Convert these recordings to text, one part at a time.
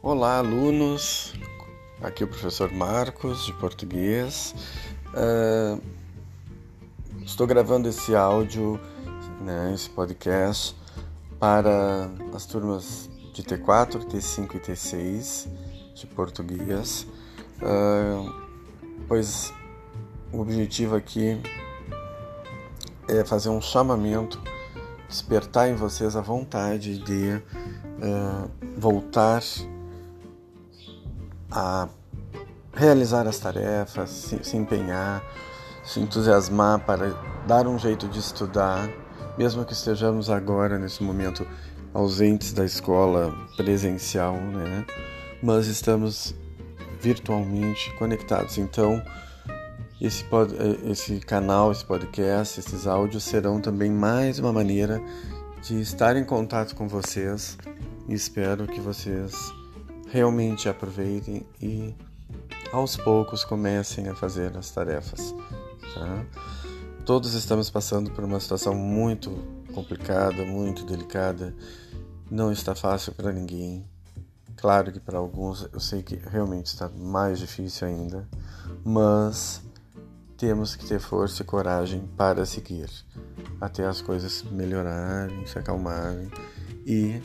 Olá, alunos. Aqui é o professor Marcos, de português. Uh, estou gravando esse áudio, né, esse podcast, para as turmas de T4, T5 e T6 de português, uh, pois o objetivo aqui é fazer um chamamento, despertar em vocês a vontade de uh, voltar a realizar as tarefas, se, se empenhar, se entusiasmar para dar um jeito de estudar, mesmo que estejamos agora nesse momento ausentes da escola presencial, né? Mas estamos virtualmente conectados. Então, esse, pod, esse canal, esse podcast, esses áudios serão também mais uma maneira de estar em contato com vocês e espero que vocês realmente aproveitem e aos poucos comecem a fazer as tarefas. Tá? Todos estamos passando por uma situação muito complicada, muito delicada. Não está fácil para ninguém. Claro que para alguns eu sei que realmente está mais difícil ainda, mas temos que ter força e coragem para seguir até as coisas melhorarem, se acalmarem e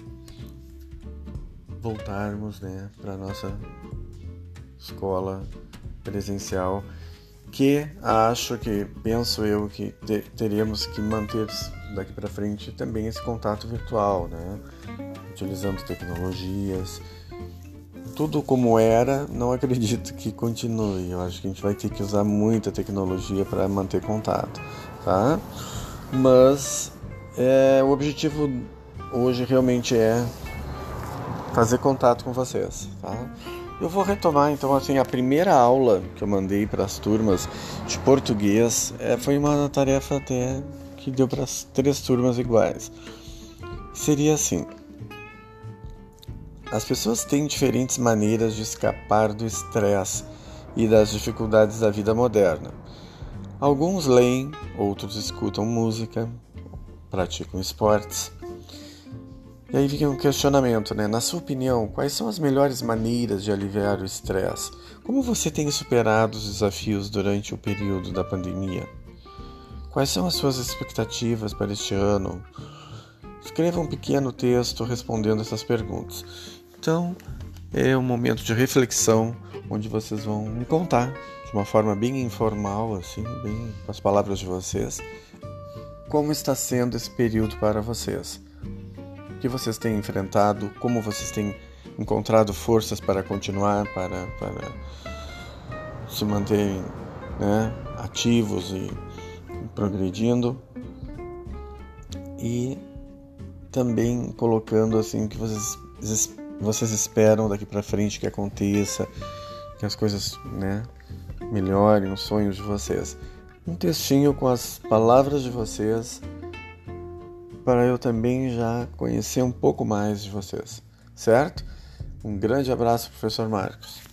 voltarmos né, para a nossa escola presencial, que acho que, penso eu, que te, teríamos que manter daqui para frente também esse contato virtual, né? utilizando tecnologias. Tudo como era, não acredito que continue. Eu acho que a gente vai ter que usar muita tecnologia para manter contato, tá? Mas é, o objetivo hoje realmente é fazer contato com vocês, tá? Eu vou retomar então assim a primeira aula que eu mandei para as turmas de português é, foi uma tarefa até que deu para as três turmas iguais. Seria assim: as pessoas têm diferentes maneiras de escapar do estresse e das dificuldades da vida moderna. Alguns leem, outros escutam música, praticam esportes e aí fica um questionamento, né? Na sua opinião, quais são as melhores maneiras de aliviar o estresse? Como você tem superado os desafios durante o período da pandemia? Quais são as suas expectativas para este ano? Escreva um pequeno texto respondendo essas perguntas. Então, é um momento de reflexão onde vocês vão me contar de uma forma bem informal, assim, bem com as palavras de vocês, como está sendo esse período para vocês que vocês têm enfrentado, como vocês têm encontrado forças para continuar, para, para se manterem né, ativos e progredindo. E também colocando assim que vocês, vocês esperam daqui para frente que aconteça, que as coisas né, melhorem, os sonhos de vocês. Um textinho com as palavras de vocês para eu também já conhecer um pouco mais de vocês, certo? Um grande abraço, professor Marcos.